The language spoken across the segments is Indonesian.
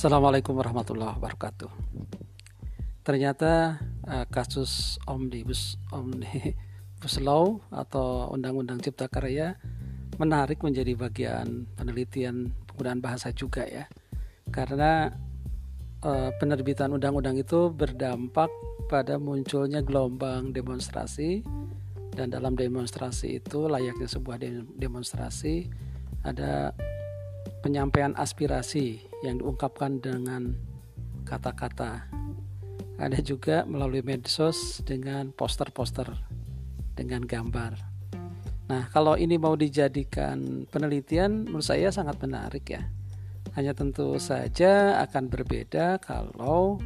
Assalamualaikum warahmatullahi wabarakatuh. Ternyata uh, kasus omnibus omnibus law atau undang-undang cipta karya menarik menjadi bagian penelitian penggunaan bahasa juga ya. Karena uh, penerbitan undang-undang itu berdampak pada munculnya gelombang demonstrasi dan dalam demonstrasi itu layaknya sebuah demonstrasi ada penyampaian aspirasi yang diungkapkan dengan kata-kata. Ada juga melalui medsos dengan poster-poster dengan gambar. Nah, kalau ini mau dijadikan penelitian, menurut saya sangat menarik ya. Hanya tentu saja akan berbeda kalau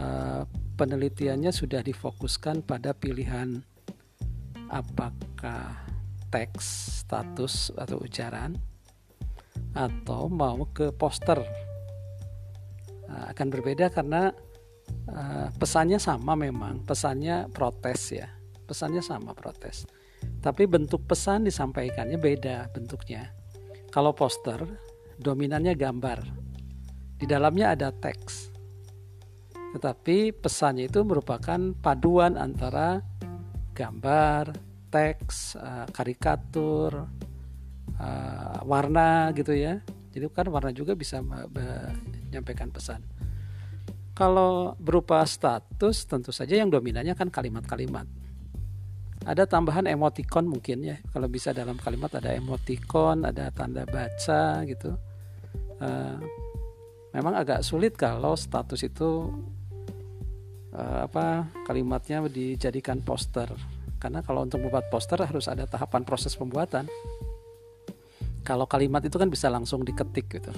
uh, penelitiannya sudah difokuskan pada pilihan apakah teks, status atau ujaran atau mau ke poster. Nah, akan berbeda karena uh, pesannya sama memang pesannya protes ya pesannya sama protes. Tapi bentuk pesan disampaikannya beda bentuknya. Kalau poster dominannya gambar di dalamnya ada teks. Tetapi pesannya itu merupakan paduan antara gambar teks uh, karikatur uh, warna gitu ya. Jadi kan warna juga bisa menyampaikan pesan. Kalau berupa status tentu saja yang dominannya kan kalimat-kalimat. Ada tambahan emoticon mungkin ya. Kalau bisa dalam kalimat ada emoticon ada tanda baca gitu. Uh, memang agak sulit kalau status itu uh, apa kalimatnya dijadikan poster. Karena kalau untuk membuat poster harus ada tahapan proses pembuatan kalau kalimat itu kan bisa langsung diketik gitu.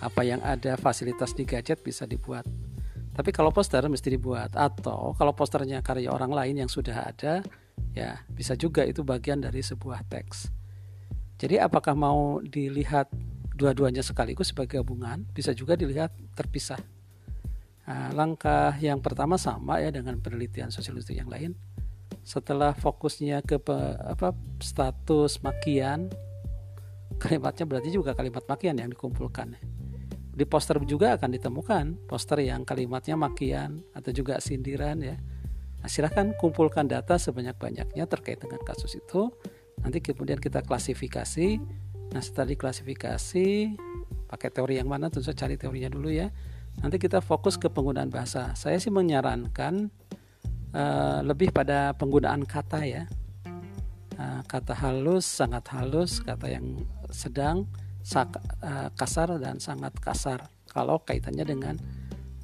Apa yang ada fasilitas di gadget bisa dibuat. Tapi kalau poster mesti dibuat. Atau kalau posternya karya orang lain yang sudah ada ya bisa juga itu bagian dari sebuah teks. Jadi apakah mau dilihat dua-duanya sekaligus sebagai gabungan bisa juga dilihat terpisah. Nah, langkah yang pertama sama ya dengan penelitian sosiologi yang lain. Setelah fokusnya ke apa status makian kalimatnya berarti juga kalimat makian yang dikumpulkan. Di poster juga akan ditemukan poster yang kalimatnya makian atau juga sindiran ya. Nah, silahkan kumpulkan data sebanyak-banyaknya terkait dengan kasus itu. Nanti kemudian kita klasifikasi. Nah setelah diklasifikasi pakai teori yang mana tentu saja cari teorinya dulu ya. Nanti kita fokus ke penggunaan bahasa. Saya sih menyarankan uh, lebih pada penggunaan kata ya kata halus sangat halus kata yang sedang uh, kasar dan sangat kasar. Kalau kaitannya dengan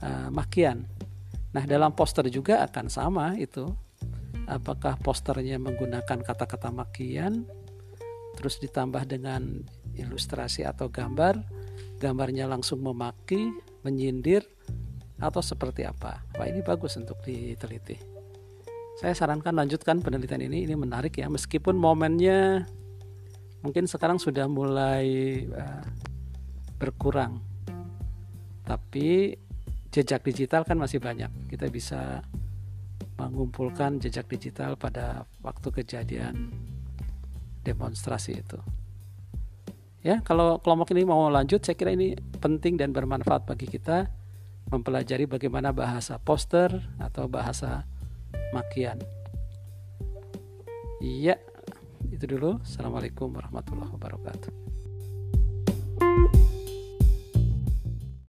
uh, makian. Nah dalam poster juga akan sama itu. Apakah posternya menggunakan kata-kata makian terus ditambah dengan ilustrasi atau gambar gambarnya langsung memaki menyindir atau seperti apa? Wah ini bagus untuk diteliti saya sarankan lanjutkan penelitian ini ini menarik ya. Meskipun momennya mungkin sekarang sudah mulai uh, berkurang tapi jejak digital kan masih banyak. Kita bisa mengumpulkan jejak digital pada waktu kejadian demonstrasi itu. Ya kalau kelompok ini mau lanjut saya kira ini penting dan bermanfaat bagi kita mempelajari bagaimana bahasa poster atau bahasa makian. Iya, itu dulu. Assalamualaikum warahmatullahi wabarakatuh.